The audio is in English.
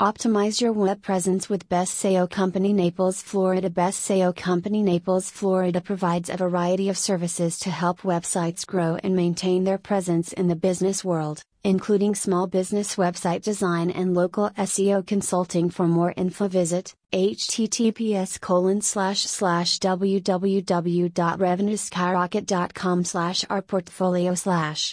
Optimize your web presence with Best SEO Company Naples, Florida. Best SEO Company Naples, Florida provides a variety of services to help websites grow and maintain their presence in the business world, including small business website design and local SEO consulting. For more info, visit https colon slash slash www.revenueskyrocket.com slash our portfolio slash